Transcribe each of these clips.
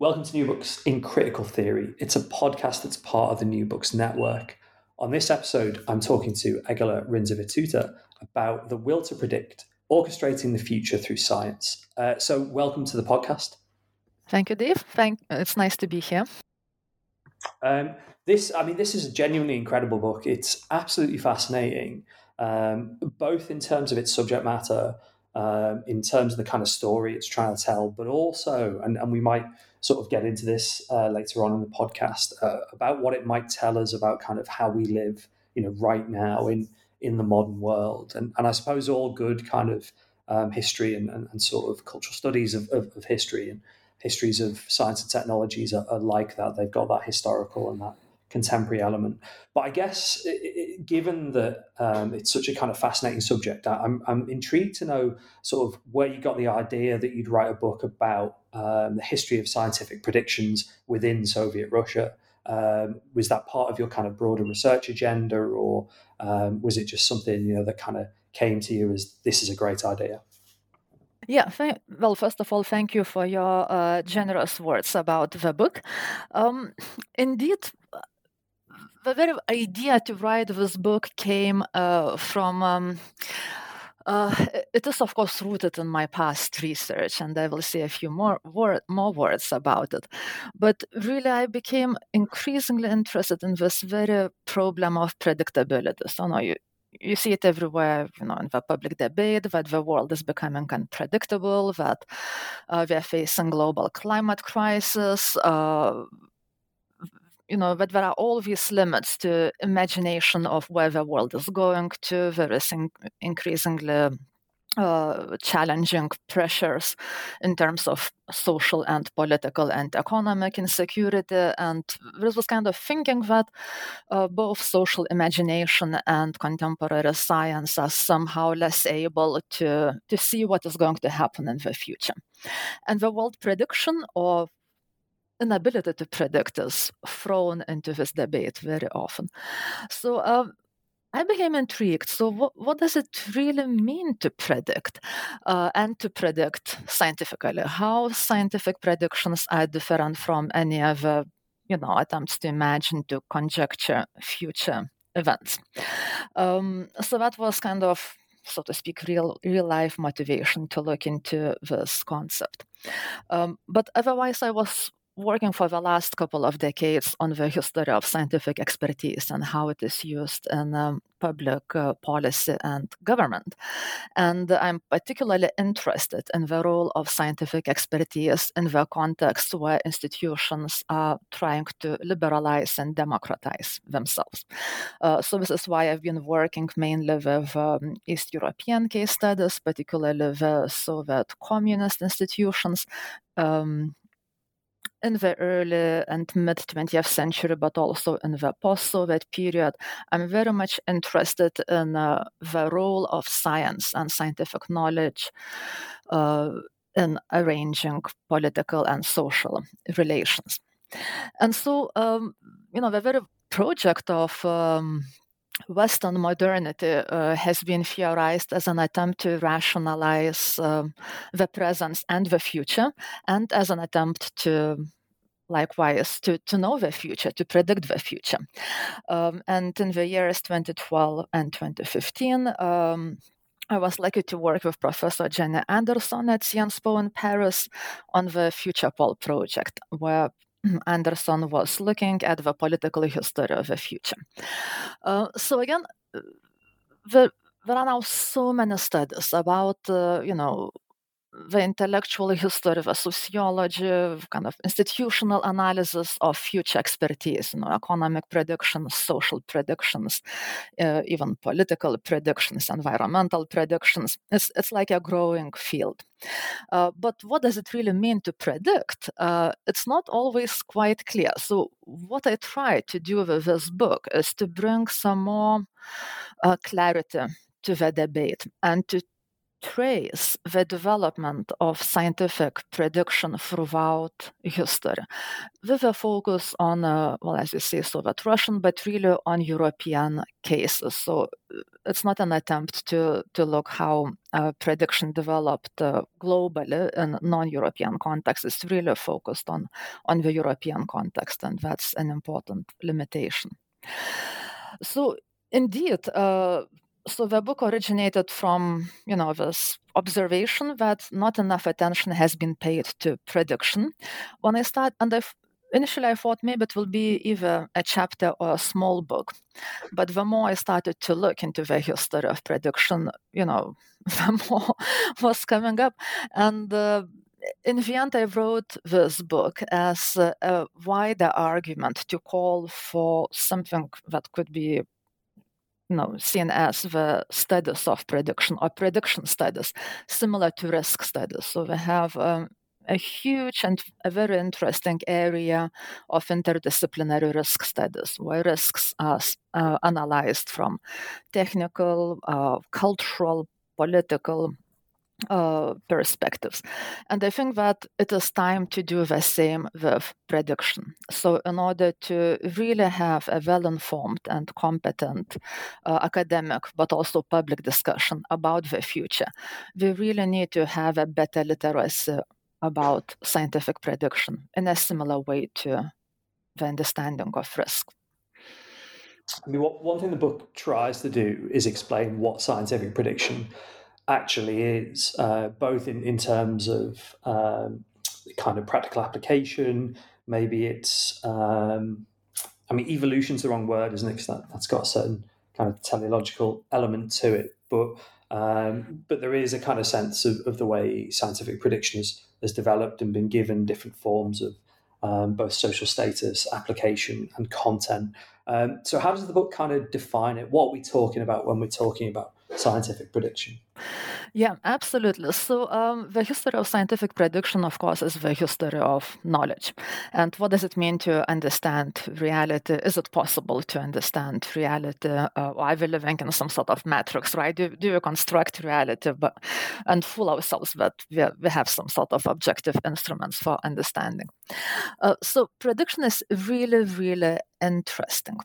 Welcome to New Books in Critical Theory. It's a podcast that's part of the New Books Network. On this episode, I'm talking to Eglė Rindzevičiūtė about the will to predict, orchestrating the future through science. Uh, so, welcome to the podcast. Thank you, Dave. Thank. It's nice to be here. Um, this, I mean, this is a genuinely incredible book. It's absolutely fascinating, um, both in terms of its subject matter, um, in terms of the kind of story it's trying to tell, but also, and, and we might sort of get into this uh, later on in the podcast uh, about what it might tell us about kind of how we live, you know, right now in in the modern world. And and I suppose all good kind of um, history and, and, and, sort of cultural studies of, of, of, history and histories of science and technologies are, are, like that. They've got that historical and that contemporary element. But I guess, it, it, given that um, it's such a kind of fascinating subject, I'm, I'm intrigued to know sort of where you got the idea that you'd write a book about um, the history of scientific predictions within Soviet Russia. Um, was that part of your kind of broader research agenda, or um, was it just something you know that kind of came to you as this is a great idea? Yeah, th- well, first of all, thank you for your uh, generous words about the book. Um, indeed, the very idea to write this book came uh, from. Um, uh, it is, of course, rooted in my past research, and I will say a few more more words about it. But really, I became increasingly interested in this very problem of predictability. So, now you, you see it everywhere, you know, in the public debate that the world is becoming unpredictable, that uh, we are facing global climate crisis, uh, you know, but there are all these limits to imagination of where the world is going to. There is in- increasingly uh, challenging pressures in terms of social and political and economic insecurity. And there was kind of thinking that uh, both social imagination and contemporary science are somehow less able to, to see what is going to happen in the future. And the world prediction or inability to predict is thrown into this debate very often. So um, I became intrigued. So, what, what, does it really mean to predict uh, and to predict scientifically? How scientific predictions are different from any other, you know, attempts to imagine to conjecture future events? Um, so that was kind of so to speak, real real life motivation to look into this concept. Um, but otherwise, I was working for the last couple of decades on the history of scientific expertise and how it is used in um, public uh, policy and government. And I'm particularly interested in the role of scientific expertise in the context where institutions are trying to liberalize and democratize themselves. Uh, so, this is why I've been working mainly with um, East European case studies, particularly the Soviet communist institutions. Um, in the early and mid 20th century, but also in the post Soviet period, I'm very much interested in uh, the role of science and scientific knowledge uh, in arranging political and social relations. And so, um, you know, the very project of um, Western modernity uh, has been theorized as an attempt to rationalize um, the present and the future, and as an attempt to likewise to, to know the future, to predict the future. Um, and in the years 2012 and 2015, um, I was lucky to work with Professor Jenny Andersson at Sciences Po in Paris on the FUTUREPOL project, where Andersson was looking at the political history of the future. Uh, so again, the, there are now so many studies about, uh, you know, the intellectual history, the sociology, kind of institutional analysis of future expertise, you know, economic predictions, social predictions, uh, even political predictions, environmental predictions. It's, it's like a growing field. Uh, but what does it really mean to predict? Uh, it's not always quite clear. So, what I try to do with this book is to bring some more uh, clarity to the debate and to trace the development of scientific prediction throughout history with a focus on, uh, well, as you say, Soviet Russian, but really on European cases. So it's not an attempt to, to look how uh, prediction developed uh, globally in non-European context. It's really focused on, on the European context, and that's an important limitation. So indeed, uh, so the book originated from you know this observation that not enough attention has been paid to prediction. When i start and i initially i thought maybe it will be either a chapter or a small book but the more i started to look into the history of prediction you know the more was coming up. And uh, in the end, I wrote this book as a, a wider argument to call for something that could be you know, seen as the status of prediction or prediction status, similar to risk status. So we have um, a huge and a very interesting area of interdisciplinary risk studies, where risks are uh, analyzed from technical, uh, cultural, political, uh, perspectives. And I think that it is time to do the same with prediction. So, in order to really have a well informed and competent uh, academic, but also public discussion about the future, we really need to have a better literacy about scientific prediction in a similar way to the understanding of risk. I mean, what, one thing the book tries to do is explain what scientific prediction actually is, uh, both in, in terms of um, kind of practical application. Maybe it's, um, I mean, evolution's the wrong word, isn't it? Because that, that's got a certain kind of teleological element to it. But um, but there is a kind of sense of, of the way scientific prediction has, has developed and been given different forms of um, both social status, application, and content. Um, so, how does the book kind of define it? What are we talking about when we're talking about scientific prediction? Yeah, absolutely. So, um, the history of scientific prediction, of course, is the history of knowledge. And what does it mean to understand reality? Is it possible to understand reality? Uh, are we living in some sort of matrix, right? Do, do you construct reality but, and fool ourselves that we, we have some sort of objective instruments for understanding? Uh, so, prediction is really, really interesting.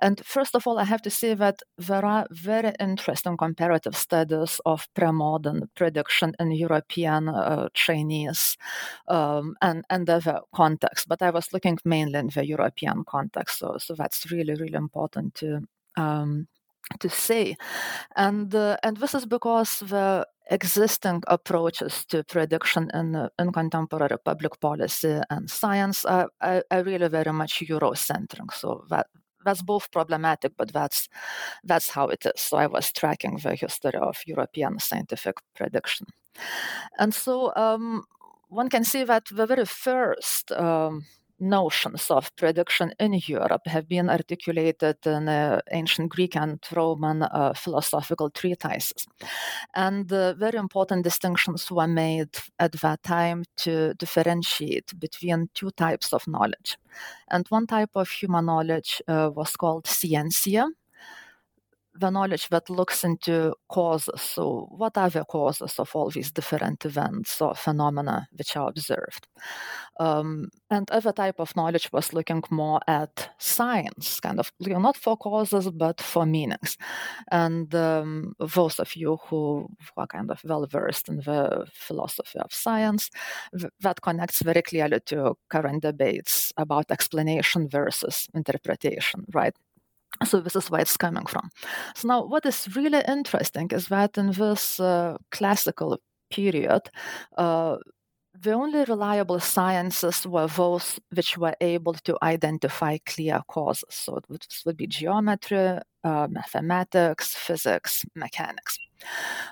And first of all, I have to say that there are very interesting comparative studies of pre-modern prediction in European, uh, Chinese, um, and, and other contexts. But I was looking mainly in the European context, so, so that's really, really important to um, to say. And uh, and this is because the existing approaches to prediction in, in contemporary public policy and science are, are, are really very much Eurocentric. So that that's both problematic, but that's that's how it is. So I was tracking the history of European scientific prediction, and so um, one can see that the very first um, notions of prediction in Europe have been articulated in uh, ancient Greek and Roman uh, philosophical treatises. And uh, very important distinctions were made at that time to differentiate between two types of knowledge. And one type of human knowledge uh, was called scientia, the knowledge that looks into causes. So, what are the causes of all these different events or phenomena which are observed? Um, and other type of knowledge was looking more at science, kind of you know, not for causes but for meanings. And um, those of you who are kind of well versed in the philosophy of science, that connects very clearly to current debates about explanation versus interpretation, right? So this is where it's coming from. So now, what is really interesting is that in this uh, classical period, uh, the only reliable sciences were those which were able to identify clear causes. So this would be geometry, uh, mathematics, physics, mechanics.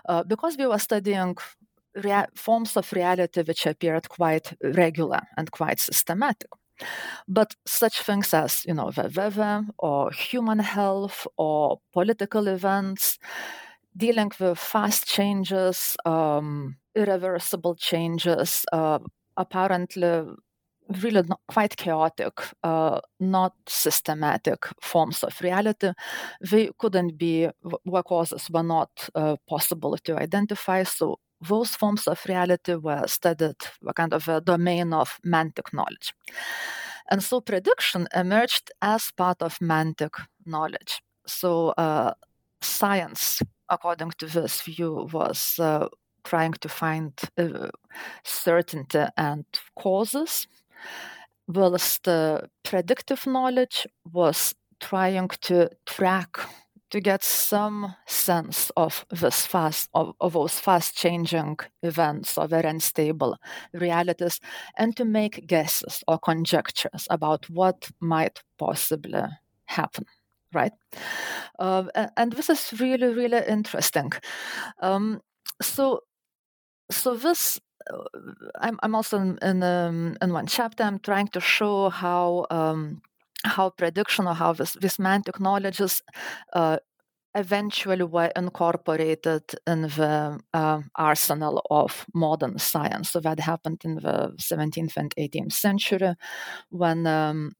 Uh, because we were studying rea- forms of reality which appeared quite regular and quite systematic. But such things as, you know, the weather or human health or political events, dealing with fast changes, um, irreversible changes, uh, apparently really not, quite chaotic, uh, not systematic forms of reality. They couldn't be, what causes were not uh, possible to identify. So those forms of reality were studied, were kind of a domain of mantic knowledge. And so prediction emerged as part of mantic knowledge. So uh, science, according to this view, was uh, trying to find uh, certainty and causes, whilst predictive knowledge was trying to track to get some sense of this fast of, of those fast changing events or very unstable realities and to make guesses or conjectures about what might possibly happen right? Uh, and this is really really interesting. Um, so so this uh, I'm, I'm also in in, um, in one chapter. I'm trying to show how um, how prediction or how this, this mantic knowledges uh, eventually were incorporated in the uh, arsenal of modern science. So that happened in the 17th and 18th century when um,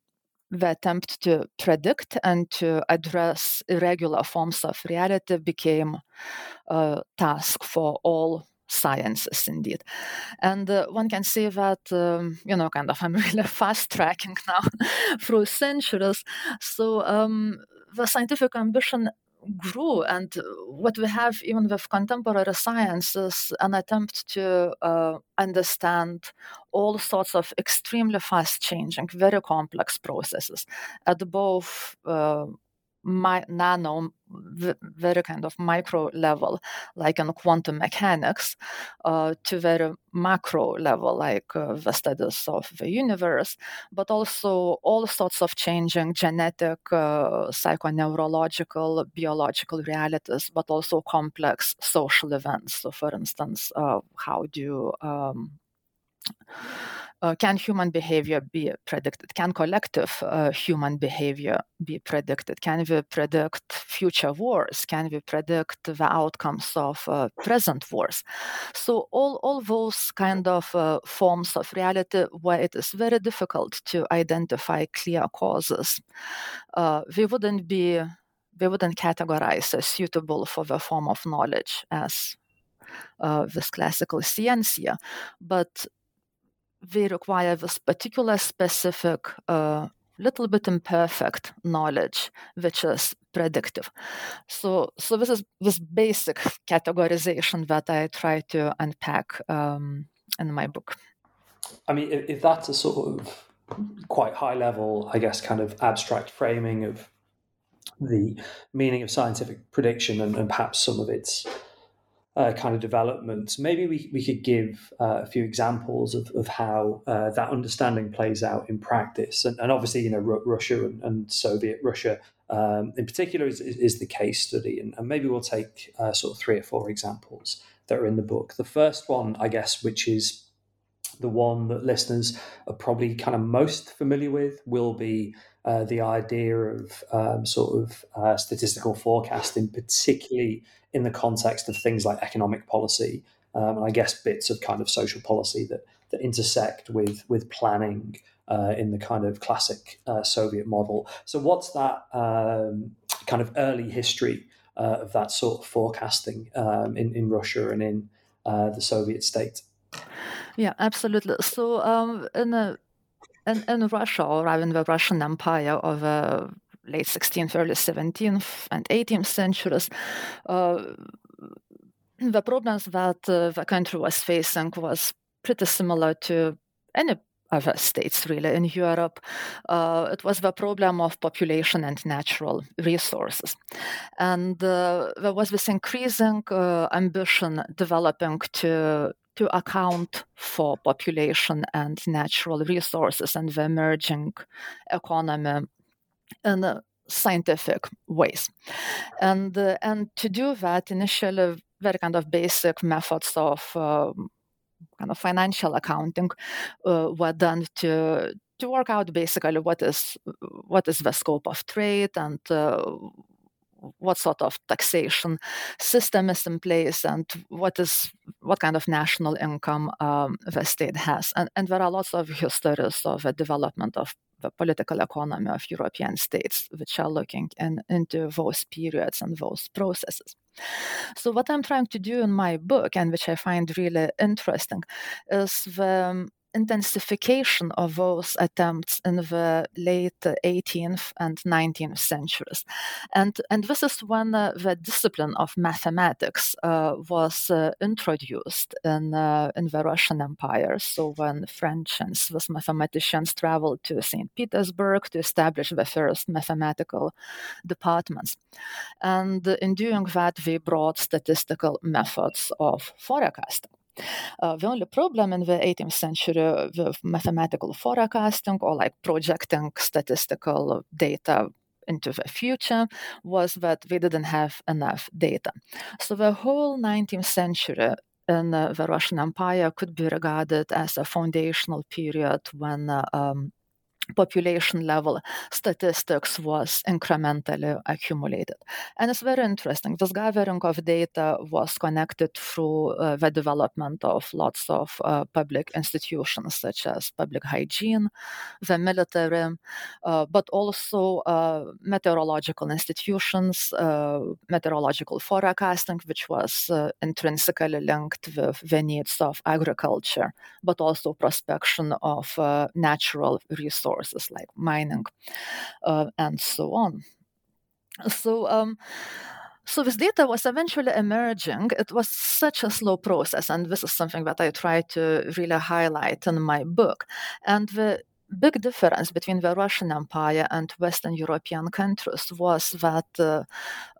the attempt to predict and to address irregular forms of reality became a task for all sciences indeed. And uh, one can say that um, you know kind of i'm really fast tracking now through centuries. So um, the scientific ambition grew and what we have even with contemporary science is an attempt to uh, understand all sorts of extremely fast changing very complex processes at both uh, my, nano, very kind of micro level, like in quantum mechanics, uh, to very macro level, like uh, the studies of the universe, but also all sorts of changing genetic, uh, psychoneurological, biological realities, but also complex social events. So, for instance, uh, how do um, uh, can human behavior be predicted? Can collective uh, human behavior be predicted? Can we predict future wars? Can we predict the outcomes of uh, present wars? So all, all those kind of uh, forms of reality where it is very difficult to identify clear causes, uh, we wouldn't be we wouldn't categorize as suitable for the form of knowledge as uh, this classical scientia, but they require this particular specific, uh, little bit imperfect knowledge, which is predictive. So, so this is this basic categorization that I try to unpack um, in my book. I mean, if, if that's a sort of quite high level, I guess, kind of abstract framing of the meaning of scientific prediction and, and perhaps some of its uh, kind of developments. Maybe we, we could give uh, a few examples of, of how uh, that understanding plays out in practice. And, and obviously, you know, R- Russia and, and, Soviet Russia um, in particular is, is, the case study. And, and maybe we'll take uh, sort of three or four examples that are in the book. The first one, I guess, which is the one that listeners are probably kind of most familiar with, will be uh, the idea of um, sort of uh, statistical forecasting, particularly in the context of things like economic policy, um, and I guess bits of kind of social policy that that intersect with with planning uh, in the kind of classic uh, Soviet model. So, what's that um, kind of early history uh, of that sort of forecasting um, in in Russia and in uh, the Soviet state? Yeah, absolutely. So, um, in a in, in Russia, or in the Russian Empire of the late 16th, early 17th, and 18th centuries, uh, the problems that uh, the country was facing was pretty similar to any other states really in Europe. Uh, it was the problem of population and natural resources. And uh, there was this increasing uh, ambition developing to to account for population and natural resources and the emerging economy in scientific ways. And, uh, and to do that, initially, very kind of basic methods of um, kind of financial accounting uh, were done to to work out basically what is what is the scope of trade and uh, what sort of taxation system is in place and what is what kind of national income um, the state has and, and there are lots of histories of the development of the political economy of European states, which are looking in, into those periods and those processes. So, what I'm trying to do in my book, and which I find really interesting, is the intensification of those attempts in the late 18th and 19th centuries. And, and this is when uh, the discipline of mathematics uh, was uh, introduced in, uh, in the Russian Empire. So when French and Swiss mathematicians traveled to St. Petersburg to establish the first mathematical departments. And in doing that, they brought statistical methods of forecasting. Uh, the only problem in the 18th century with mathematical forecasting or like projecting statistical data into the future was that we didn't have enough data. So the whole 19th century in uh, the Russian Empire could be regarded as a foundational period when uh, um, population level statistics was incrementally accumulated. And it's very interesting. This gathering of data was connected through uh, the development of lots of uh, public institutions, such as public hygiene, the military, uh, but also uh, meteorological institutions, uh, meteorological forecasting, which was uh, intrinsically linked with the needs of agriculture, but also prospection of natural resources resources like mining uh, and so on. So, um, so this data was eventually emerging. It was such a slow process, and this is something that I try to really highlight in my book. And the big difference between the Russian Empire and Western European countries was that uh,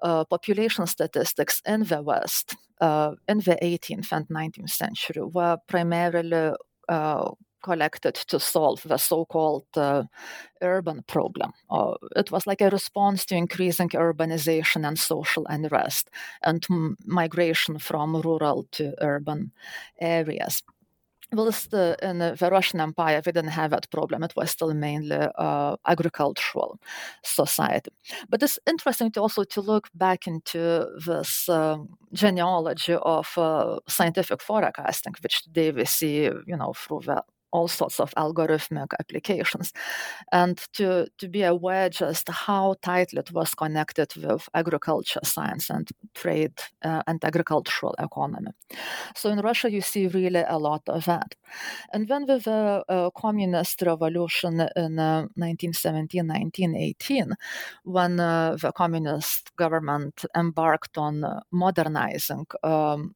uh, population statistics in the West uh, in the 18th and 19th century were primarily uh, collected to solve the so-called uh, urban problem. Uh, it was like a response to increasing urbanization and social unrest and m- migration from rural to urban areas. Whilst in the Russian Empire, we didn't have that problem. It was still mainly uh, agricultural society. But it's interesting to also to look back into this uh, genealogy of uh, scientific forecasting, which today we see, you know, through the all sorts of algorithmic applications and to, to be aware just how tightly it was connected with agriculture science and trade uh, and agricultural economy. So in Russia, you see really a lot of that. And then with the uh, communist revolution in uh, 1917, 1918, when uh, the communist government embarked on uh, modernizing um,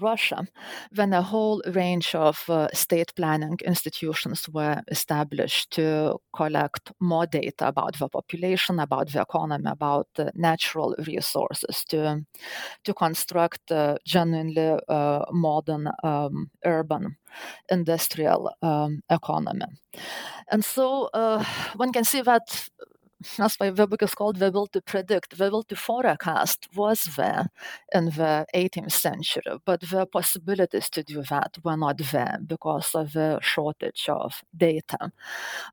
Russia, when a whole range of uh, state planning institutions were established to collect more data about the population, about the economy, about the natural resources, to, to construct a genuinely uh, modern um, urban industrial um, economy. And so uh, one can see that that's why the book is called The Will to Predict. The will to forecast was there in the 18th century, but the possibilities to do that were not there because of the shortage of data.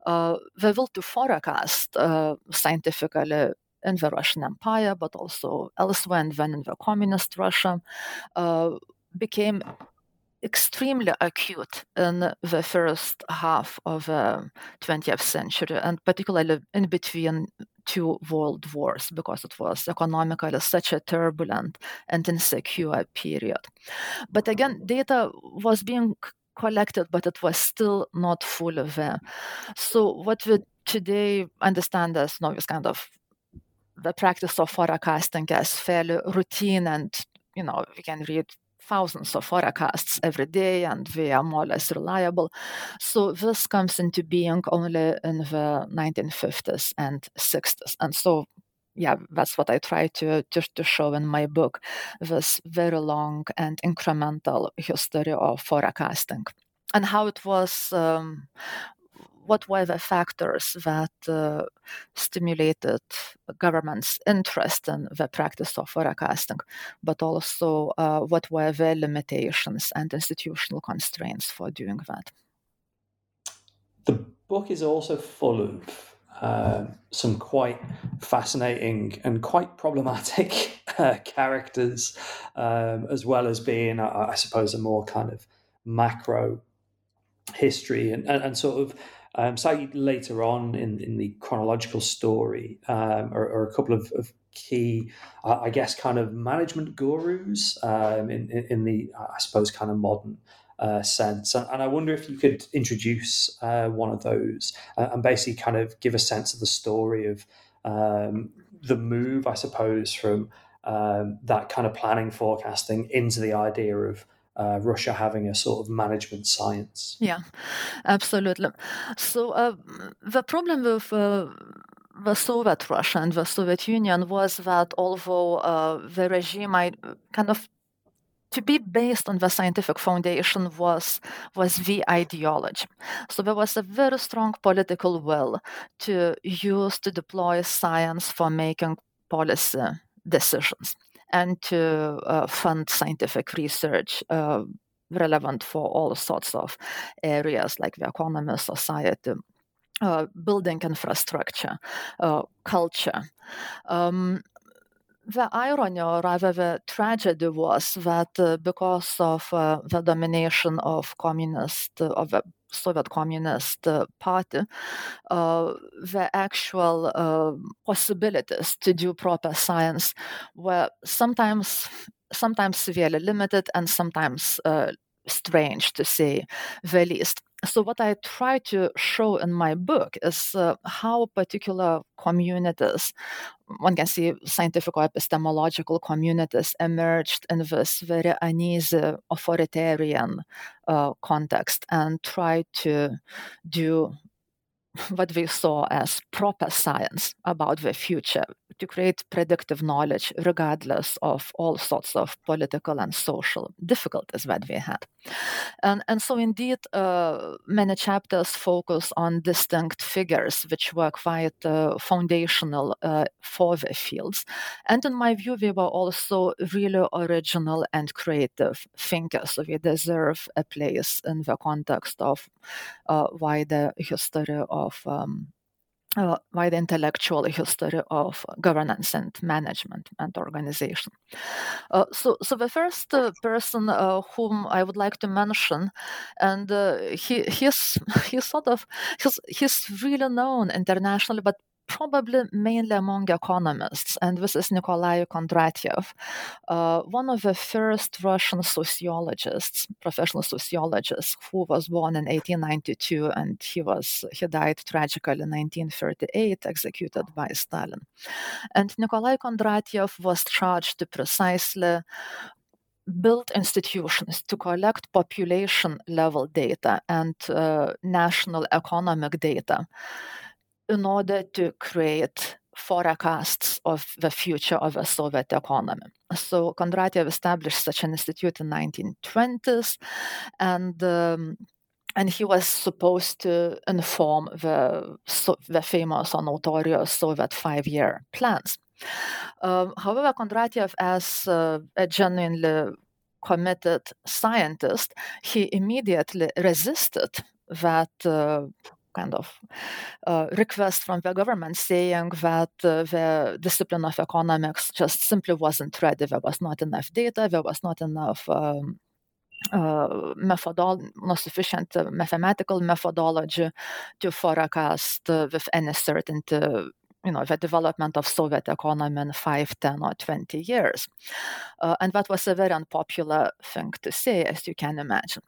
Uh, the will to forecast uh, scientifically in the Russian Empire, but also elsewhere, and then in the communist Russia, uh, became extremely acute in the first half of um, the 20th century, and particularly in between two world wars, because it was economically such a turbulent and insecure period. But again, data was being collected, but it was still not full of there. So what we today understand as you know, this kind of the practice of forecasting as fairly routine and you know we can read thousands of forecasts every day and they are more or less reliable. So this comes into being only in the 1950s and 60s. And so yeah, that's what I try to, to, to show in my book this very long and incremental history of forecasting and how it was um, what were the factors that uh, stimulated government's interest in the practice of forecasting, but also uh, what were the limitations and institutional constraints for doing that. The book is also full of uh, some quite fascinating and quite problematic uh, characters, um, as well as being, I, I, suppose, a more kind of macro history and, and, and sort of um, later on in, in the chronological story um, are, are, a couple of, of key, I guess, kind of management gurus um, in, in, the, I suppose, kind of modern uh, sense. And, and, I wonder if you could introduce uh, one of those uh, and basically kind of give a sense of the story of um, the move, I suppose, from um, that kind of planning forecasting into the idea of uh, Russia having a sort of management science. Yeah, absolutely. So uh, the problem with uh, the Soviet Russia and the Soviet Union was that although uh, the regime kind of to be based on the scientific foundation was was the ideology. So there was a very strong political will to use to deploy science for making policy decisions and to uh, fund scientific research uh, relevant for all sorts of areas like the economy, society, uh, building infrastructure, uh, culture. Um, the irony, or rather the tragedy, was that uh, because of uh, the domination of communist of the Soviet Communist uh, Party, uh, the actual uh, possibilities to do proper science were sometimes sometimes severely limited and sometimes strange to say the least. So, what I try to show in my book is uh, how particular communities, one can see scientific or epistemological communities, emerged in this very uneasy authoritarian uh, context and try to do what we saw as proper science about the future to create predictive knowledge regardless of all sorts of political and social difficulties that we had. And, and so, indeed, uh, many chapters focus on distinct figures which were quite uh, foundational uh, for the fields. And in my view, we were also really original and creative thinkers. So, we deserve a place in the context of uh, wider history of um, uh, wide intellectual history of governance and management and organization. Uh, so, so the first uh, person uh, whom I would like to mention, and uh, he he's he's sort of he's he's really known internationally, but probably mainly among economists, and this is Nikolai Kondratiev, uh, one of the first Russian sociologists, professional sociologists, who was born in 1892, and he was he died tragically in 1938, executed by Stalin. And Nikolai Kondratiev was charged to precisely build institutions to collect population level data and uh, national economic data in order to create forecasts of the future of the Soviet economy. So Kondratiev established such an institute in 1920s, and um, and he was supposed to inform the the famous or notorious Soviet five-year plans. Um, however, Kondratiev, as uh, a genuinely committed scientist, he immediately resisted that uh, kind of uh, request from the government saying that uh, the discipline of economics just simply wasn't ready. There was not enough data, there was not enough. Um, uh, methodol- not sufficient uh, mathematical methodology to forecast uh, with any certainty you know, the development of Soviet economy in 5, 10, or 20 years. Uh, and that was a very unpopular thing to say, as you can imagine.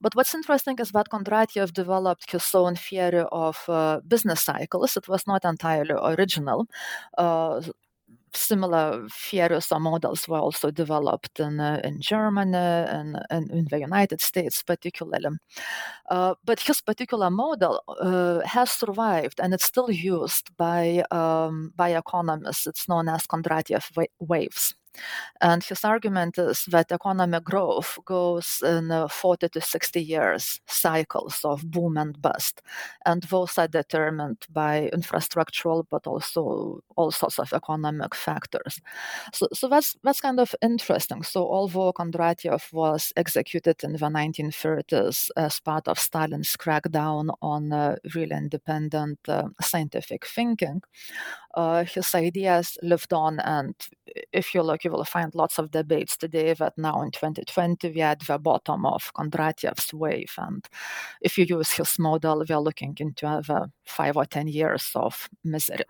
But what's interesting is that Kondratiev developed his own theory of uh, business cycles. It was not entirely original. Uh, similar or models were also developed in, uh, in Germany and, and, in the United States, particularly. Uh, but his particular model uh, has survived and it's still used by, um, by economists. It's known as Kondratiev waves. And his argument is that economic growth goes in 40 to 60 years cycles of boom and bust. And those are determined by infrastructural, but also all sorts of economic factors. So, so that's, that's kind of interesting. So, although Kondratiev was executed in the 1930s as part of Stalin's crackdown on uh, really independent uh, scientific thinking, uh, his ideas lived on. And if you look, you will find lots of debates today that now in 2020 we are at the bottom of Kondratiev's wave. And if you use his model, we are looking into over five or 10 years of misery.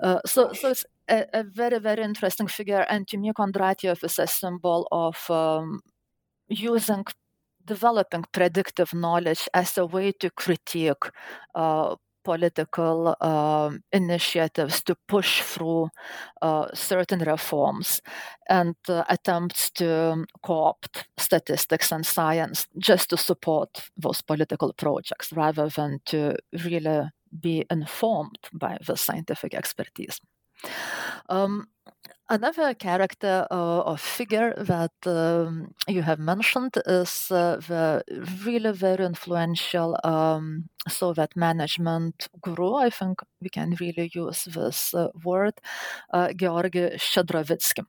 Uh, so, so it's a, a, very, very interesting figure. And to me, Kondratiev is a symbol of um, using developing predictive knowledge as a way to critique uh, political uh, initiatives to push through uh, certain reforms and uh, attempts to co-opt statistics and science just to support those political projects rather than to really be informed by the scientific expertise. Um, Another character uh, or figure that um, you have mentioned is uh, the really very influential um, Soviet management guru. I think we can really use this uh, word, uh, Georgy Shchedrovitsky.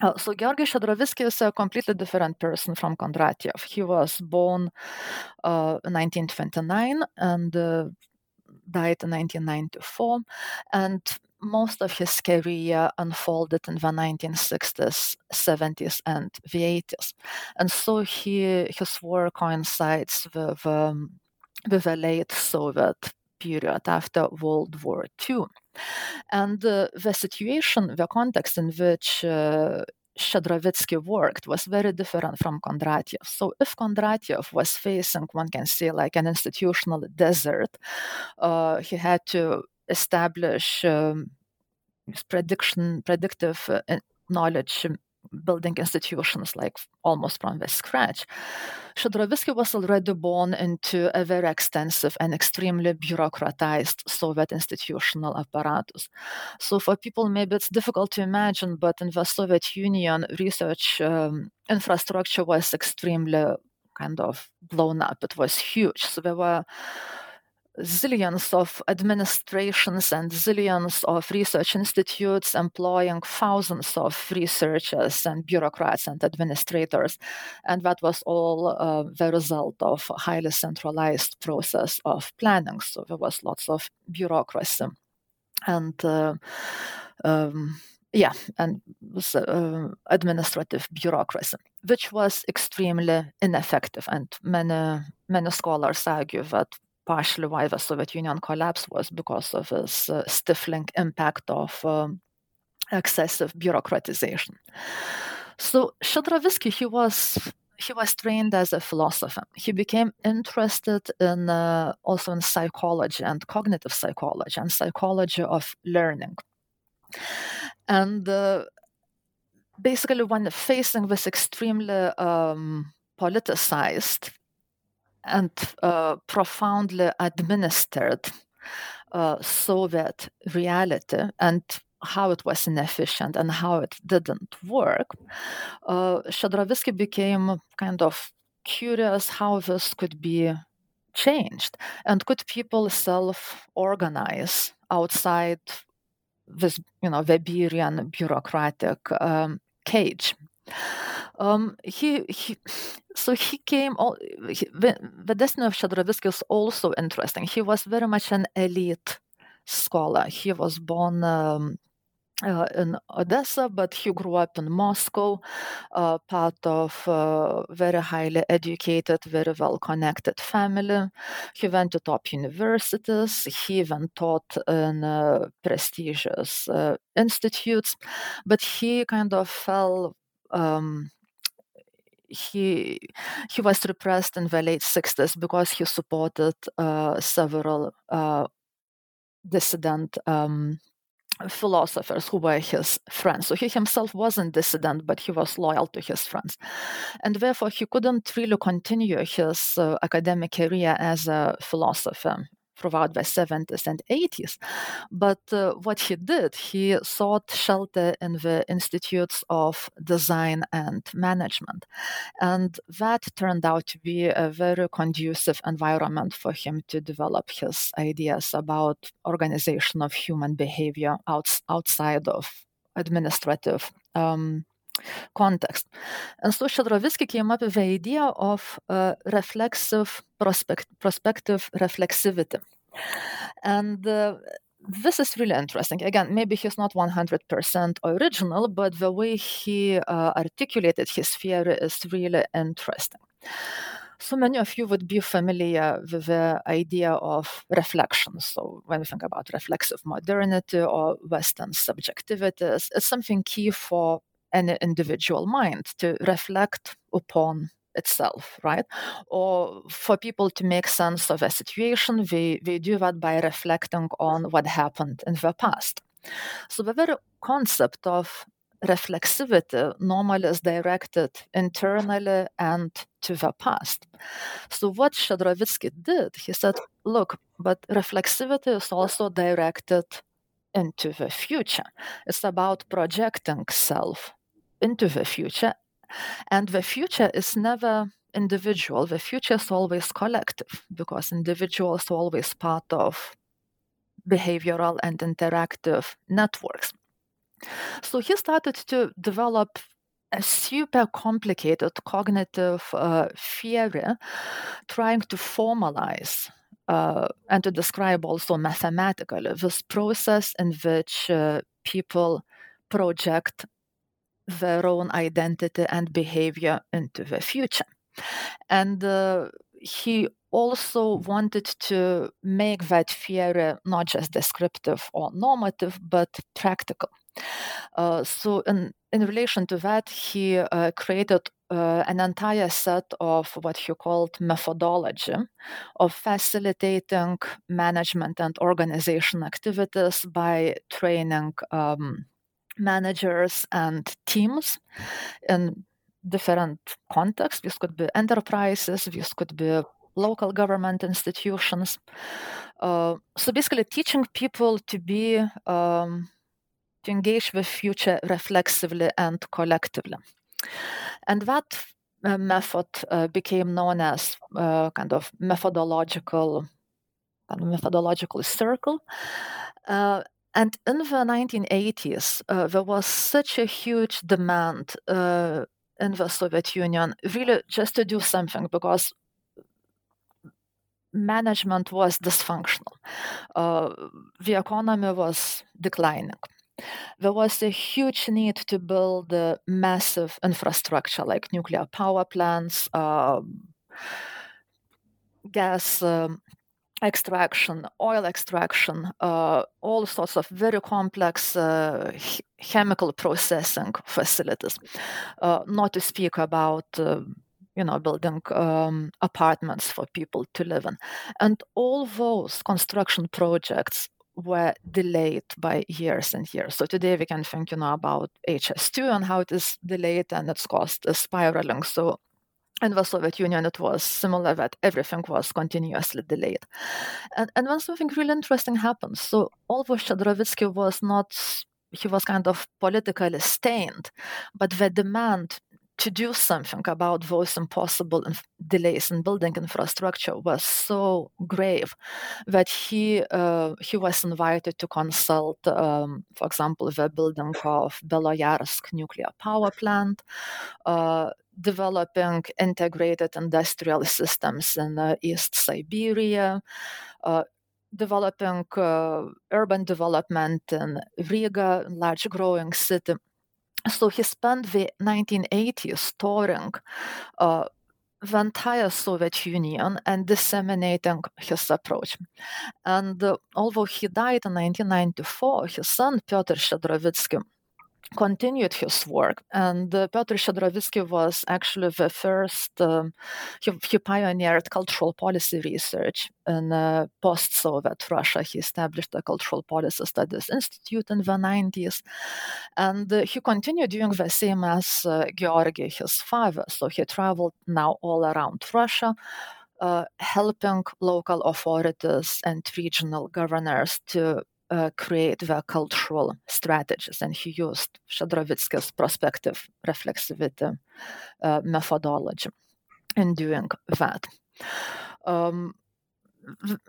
Uh, so Georgy Shchedrovitsky is a completely different person from Kondratiev. He was born uh, 1929 and uh, died in 1994. And most of his career unfolded in the 1960s, 70s, and the 80s. And so he, his work coincides with, um, with the late Soviet period after World War II. And uh, the situation, the context in which uh, Shchedrovitsky worked was very different from Kondratiev. So, if Kondratiev was facing, one can say, like an institutional desert, uh, he had to establish um, prediction, predictive uh, knowledge building institutions like almost from the scratch. Shchedrovitsky was already born into a very extensive and extremely bureaucratized Soviet institutional apparatus. So for people, maybe it's difficult to imagine, but in the Soviet Union, research um, infrastructure was extremely kind of blown up. It was huge. So there were zillions of administrations and zillions of research institutes employing thousands of researchers and bureaucrats and administrators. And that was all uh, the result of a highly centralized process of planning. So there was lots of bureaucracy. And uh, um, yeah, and uh, administrative bureaucracy, which was extremely ineffective. And many many scholars argue that partially why the Soviet Union collapsed was because of this uh, stifling impact of um, excessive bureaucratization. So Shchedrovitsky, he was he was trained as a philosopher. He became interested in uh, also in psychology and cognitive psychology and psychology of learning. And uh, basically, when facing this extremely um, politicized and uh, profoundly administered uh, Soviet reality and how it was inefficient and how it didn't work, uh, became kind of curious how this could be changed and could people self-organize outside this, you know, Weberian bureaucratic um, cage. Um, he, he, so he came. All, he, the, destiny of Shchedrovitsky is also interesting. He was very much an elite scholar. He was born um, uh, in Odessa, but he grew up in Moscow, uh, part of a uh, very highly educated, very well connected family. He went to top universities. He even taught in uh, prestigious uh, institutes, but he kind of fell um, he he was repressed in the late 60s because he supported uh, several uh, dissident um, philosophers who were his friends. So he himself wasn't dissident, but he was loyal to his friends. And therefore, he couldn't really continue his uh, academic career as a philosopher throughout the 70s and 80s. But uh, what he did, he sought shelter in the institutes of design and management. And that turned out to be a very conducive environment for him to develop his ideas about organization of human behavior outs- outside of administrative um, context. And so Shchedrovitsky came up with the idea of uh, reflexive prospect, prospective reflexivity. And uh, this is really interesting. Again, maybe he's not 100% original, but the way he uh, articulated his theory is really interesting. So many of you would be familiar with the idea of reflection. So, when we think about reflexive modernity or Western subjectivities, it's something key for any individual mind to reflect upon itself, right? Or for people to make sense of a situation, we, we do that by reflecting on what happened in the past. So the very concept of reflexivity normally is directed internally and to the past. So what Shchedrovitsky did, he said, look, but reflexivity is also directed into the future. It's about projecting self into the future. And the future is never individual, the future is always collective because individuals are always part of behavioral and interactive networks. So he started to develop a super complicated cognitive uh, theory, trying to formalize uh, and to describe also mathematically this process in which uh, people project their own identity and behavior into the future. And uh, he also wanted to make that theory not just descriptive or normative, but practical. Uh, so, in, in relation to that, he uh, created uh, an entire set of what he called methodology of facilitating management and organization activities by training um, managers and teams in different contexts. This could be enterprises, this could be local government institutions. Uh, so basically, teaching people to be um, to engage with future reflexively and collectively, and that uh, method uh, became known as uh, kind of methodological kind of methodological circle. And in the 1980s, uh, there was such a huge demand uh, in the Soviet Union, really just to do something because management was dysfunctional. Uh, the economy was declining. There was a huge need to build a massive infrastructure like nuclear power plants, um, gas um, extraction, oil extraction, uh, all sorts of very complex uh, ch- chemical processing facilities. Uh, not to speak about, uh, you know, building um, apartments for people to live in, and all those construction projects were delayed by years and years. So today we can think, you know, about HS2 and how it is delayed and its cost is spiraling. So in the Soviet Union, it was similar that everything was continuously delayed. And, and when something really interesting happened, so although Shchedrovitsky was not, he was kind of politically stained, but the demand to do something about those impossible delays in building infrastructure was so grave that he uh, he was invited to consult, um, for example, the building of Beloyarsk nuclear power plant, uh, developing integrated industrial systems in uh, East Siberia, uh, developing uh, urban development in Riga, large growing city. So he spent the 1980s touring uh, the entire Soviet Union and disseminating his approach. And uh, although he died in 1994, his son Pyotr Shchedrovitsky continued his work. And uh, Piotr was actually the first, um, he, he, pioneered cultural policy research in uh, post Soviet Russia. He established the Cultural Policy Studies Institute in the 90s. And uh, he continued doing the same as uh, Georgy, his father. So he traveled now all around Russia. uh, helping local authorities and regional governors to uh, create their cultural strategies. And he used Shchedrovitsky's prospective reflexivity uh, methodology in doing that. Um,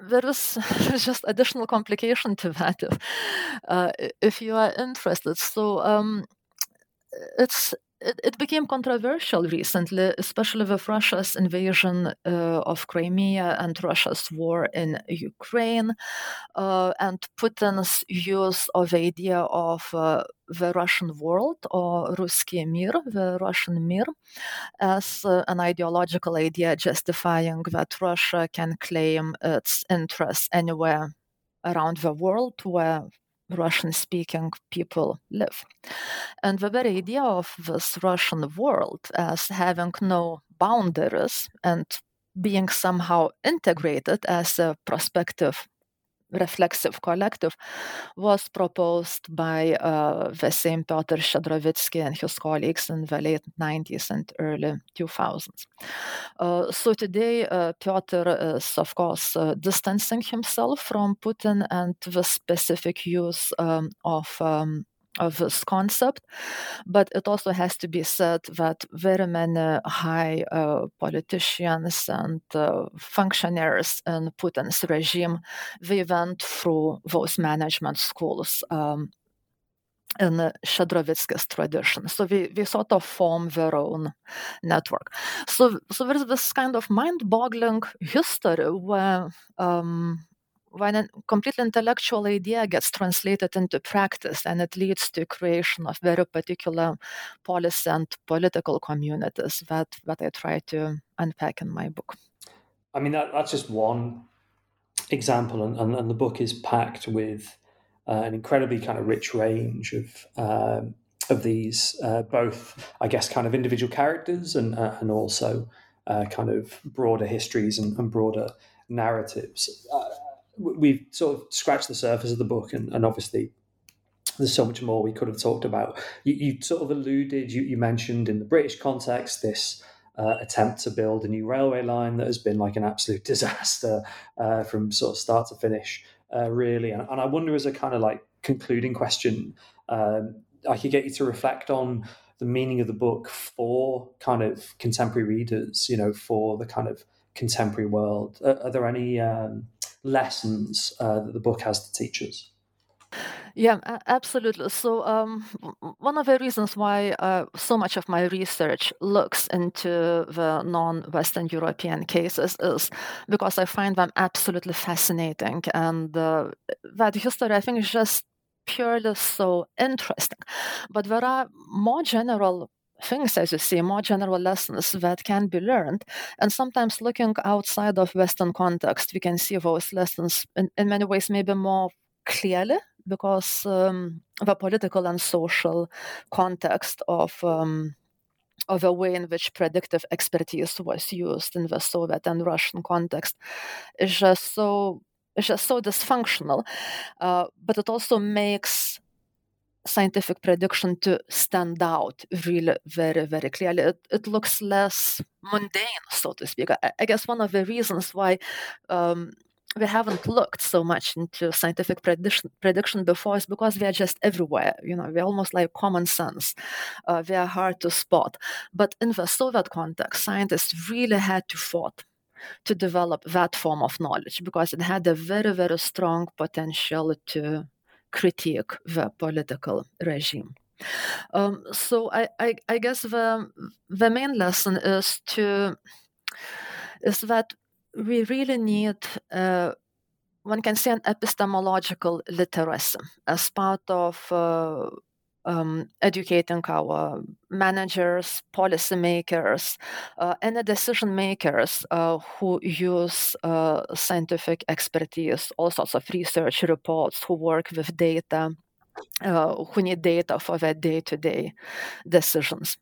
there is just additional complication to that if, uh, if you are interested. So um, it's it, it, became controversial recently, especially with Russia's invasion uh, of Crimea and Russia's war in Ukraine, uh, and Putin's use of the idea of uh, the Russian world or Ruski Mir, the Russian Mir, as uh, an ideological idea justifying that Russia can claim its interests anywhere around the world where Russian speaking people live. And the very idea of this Russian world as having no boundaries and being somehow integrated as a prospective reflexive collective was proposed by uh, the same Piotr Shchedrovitsky and his colleagues in the late 90s and early 2000s. Uh, so today, uh, Piotr is, of course, uh, distancing himself from Putin and the specific use um, of um, of this concept. But it also has to be said that very many high uh, politicians and uh, functionaries in Putin's regime, they went through those management schools. Um, in Shchedrovitsky's tradition. So we, we sort of form their own network. So, so there's this kind of mind boggling history where um, when a completely intellectual idea gets translated into practice and it leads to creation of very particular policy and political communities that, that I try to unpack in my book. I mean, that, that's just one example, and, and, and the book is packed with uh, an incredibly kind of rich range of um, of these, uh, both I guess kind of individual characters and uh, and also uh, kind of broader histories and, and broader narratives. We've sort of scratched the surface of the book, and, and obviously there's so much more we could have talked about. You, you sort of alluded, you, you, mentioned in the British context this uh, attempt to build a new railway line that has been like an absolute disaster uh, from sort of start to finish, uh, really. And, and, I wonder, as a kind of like concluding question, um, I could get you to reflect on the meaning of the book for kind of contemporary readers, you know, for the kind of contemporary world. Are, are there any um, lessons uh, that the book has to teach us. Yeah, absolutely. So, um, one of the reasons why uh, so much of my research looks into the non Western European cases is because I find them absolutely fascinating. And uh, that history, I think, is just purely so interesting. But there are more general things, as you see, more general lessons that can be learned. And sometimes looking outside of Western context, we can see those lessons in, in many ways maybe more clearly because um, the political and social context of um, of the way in which predictive expertise was used in the Soviet and Russian context is just so is just so dysfunctional. Uh, but it also makes scientific prediction to stand out really very, very clearly. It, it looks less mundane, so to speak. I, I guess one of the reasons why um, we haven't looked so much into scientific prediction, prediction before is because they are just everywhere. You know, they're almost like common sense. Uh, they are hard to spot. But in the Soviet context, scientists really had to fight to develop that form of knowledge because it had a very, very strong potential to critique the political regime. Um, so I, I, I, guess the the main lesson is to is that we really need uh, one can say an epistemological literacy as part of uh, um, educating our managers, policymakers, uh, and the decision makers uh, who use uh, scientific expertise, all sorts of research reports, who work with data, uh, who need data for their day to day decisions.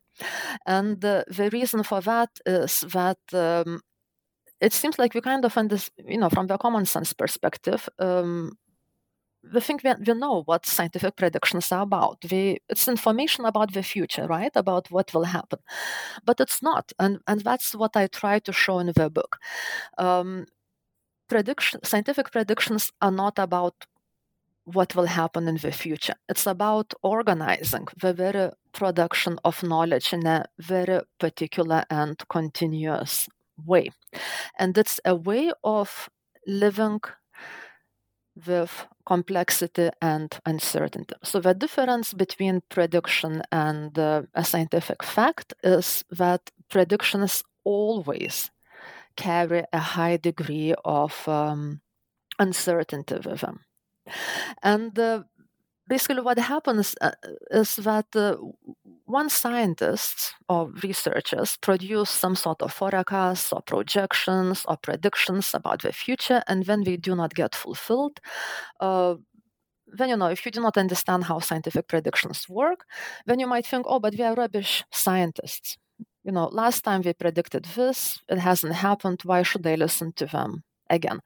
And the reason for that is that um, it seems like we kind of, this, you know, from the common sense perspective, um, we think we, we know what scientific predictions are about. We, it's information about the future, right? About what will happen. But it's not. And, and that's what I try to show in the book. Um, prediction, scientific predictions are not about what will happen in the future. It's about organizing the very production of knowledge in a very particular and continuous way. And it's a way of living with complexity and uncertainty. So, the difference between prediction and uh, a scientific fact is that predictions always carry a high degree of um, uncertainty with them. And uh, basically, what happens uh, is that uh, one scientist or researchers produce some sort of forecasts or projections or predictions about the future, and when they do not get fulfilled, uh, then you know if you do not understand how scientific predictions work, then you might think, oh, but we are rubbish scientists. You know, last time we predicted this, it hasn't happened. Why should I listen to them again?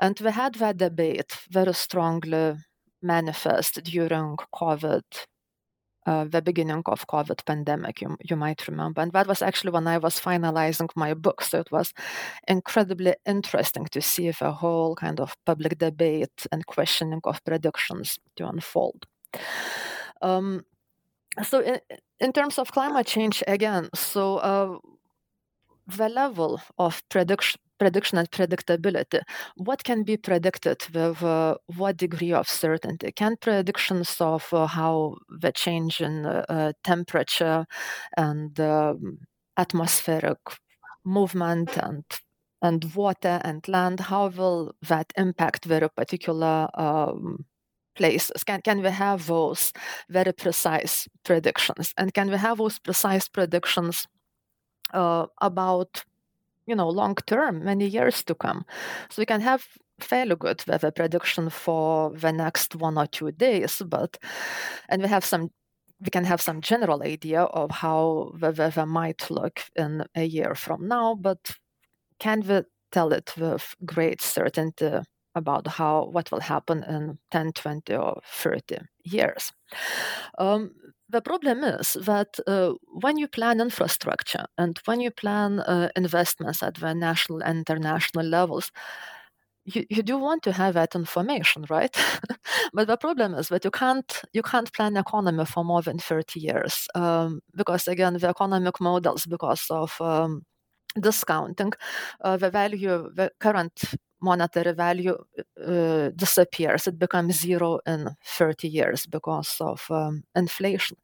And we had that debate very strongly manifest during COVID uh, the beginning of COVID pandemic, you, you might remember. And that was actually when I was finalizing my book. So it was incredibly interesting to see the whole kind of public debate and questioning of predictions to unfold. Um, so in, in, terms of climate change, again, so uh, the level of prediction prediction and predictability. What can be predicted with uh, what degree of certainty? Can predictions of uh, how the change in uh, temperature and um, atmospheric movement and and water and land, how will that impact very particular um, places? Can, can we have those very precise predictions? And can we have those precise predictions uh, about you know long term many years to come. So we can have fairly good weather prediction for the next one or two days but and we have some we can have some general idea of how the weather might look in a year from now but can we tell it with great certainty about how what will happen in 10 20 or 30 years um, the problem is that uh, when you plan infrastructure and when you plan uh, investments at the national and international levels, you, you do want to have that information, right? but the problem is that you can't you can't plan economy for more than 30 years um, because again the economic models because of um, discounting uh, the value the current monetary value uh, disappears. It becomes zero in 30 years because of um, inflation.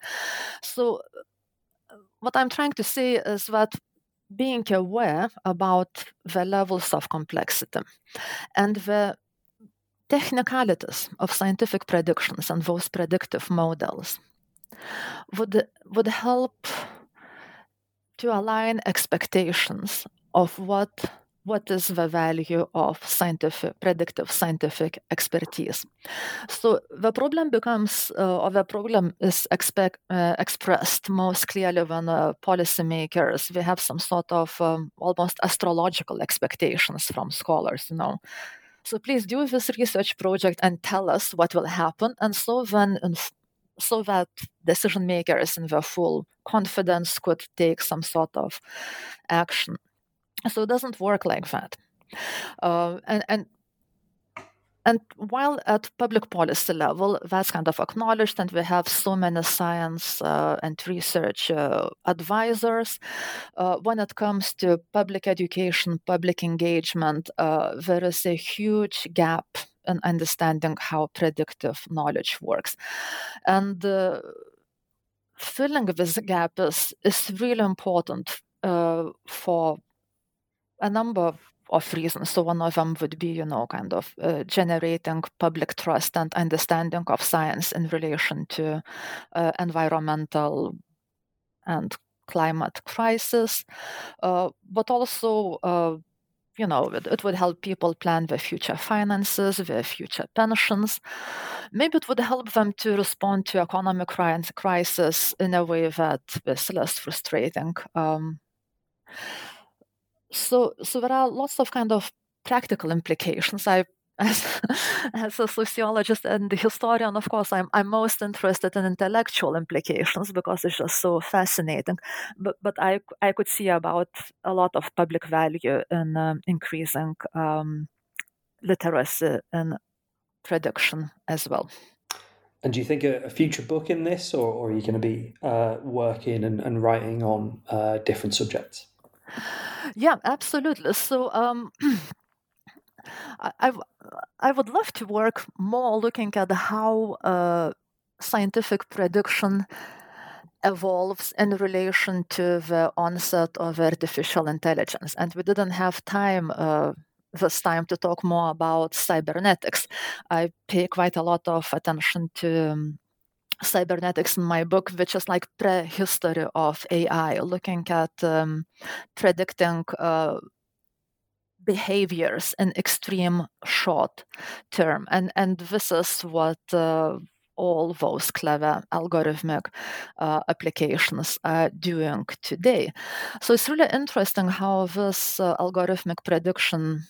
So, what I'm trying to say is that being aware about the levels of complexity and the technicalities of scientific predictions and those predictive models would, would help to align expectations of what what is the value of scientific predictive scientific expertise? So the problem becomes uh, or the problem is expect, uh, expressed most clearly when uh, policymakers we have some sort of um, almost astrological expectations from scholars you know? So please do this research project and tell us what will happen. And so then so that decision makers in their full confidence could take some sort of action so it doesn't work like that. Uh, and, and and while at public policy level, that's kind of acknowledged, and we have so many science uh, and research uh, advisors, uh, when it comes to public education, public engagement, uh, there is a huge gap in understanding how predictive knowledge works. And uh, filling this gap is, is really important uh, for a number of reasons. So one of them would be, you know, kind of uh, generating public trust and understanding of science in relation to uh, environmental and climate crisis, uh, but also. Uh, you know, it, it, would help people plan their future finances, their future pensions. Maybe it would help them to respond to economic crisis in a way that is less frustrating. Um, so so there are lots of kind of practical implications i as, as a sociologist and historian, of course, I'm, I'm most interested in intellectual implications because it's just so fascinating. But, but I, I could see about a lot of public value in um, increasing um, literacy and production as well. And do you think a, a future book in this, or, or are you going to be uh, working and, and, writing on uh, different subjects? Yeah, absolutely. So um, I, I would love to work more looking at how uh, scientific prediction evolves in relation to the onset of artificial intelligence. And we didn't have time uh, this time to talk more about cybernetics. I pay quite a lot of attention to um, cybernetics in my book, which is like prehistory of AI, looking at um, predicting uh, behaviors in extreme short term. And, and this is what uh, all those clever algorithmic uh, applications are doing today. So it's really interesting how this uh, algorithmic prediction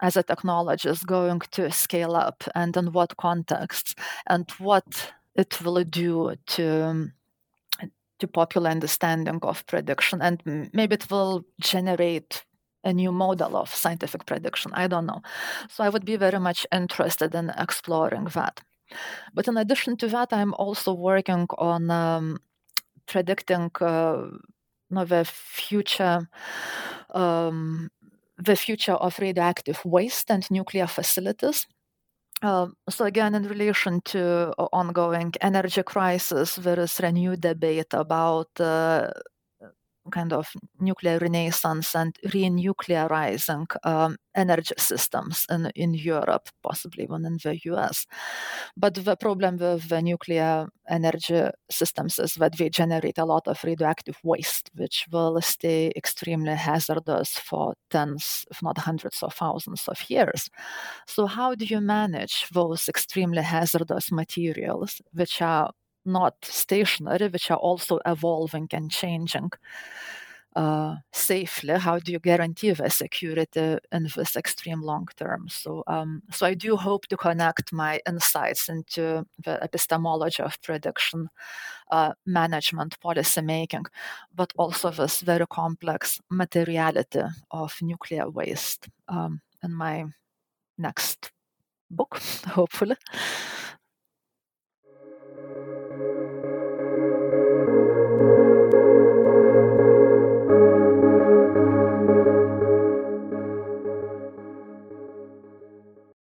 as a technology is going to scale up and in what contexts and what it will do to um, to popular understanding of prediction and maybe it will generate a new model of scientific prediction. I don't know. So I would be very much interested in exploring that. But in addition to that, I'm also working on um, predicting uh, the future. Um, the future of radioactive waste and nuclear facilities. Uh, so again, in relation to ongoing energy crisis, there is renewed debate about uh, kind of nuclear renaissance and renuclearizing um, energy systems in, in Europe, possibly even in the US. But the problem with the nuclear energy systems is that they generate a lot of radioactive waste, which will stay extremely hazardous for tens, if not hundreds of thousands of years. So, how do you manage those extremely hazardous materials, which are not stationary, which are also evolving and changing uh, safely? How do you guarantee the security in this extreme long term? So, um, so I do hope to connect my insights into the epistemology of prediction, uh, management, policy making, but also this very complex materiality of nuclear waste um, in my next book, hopefully.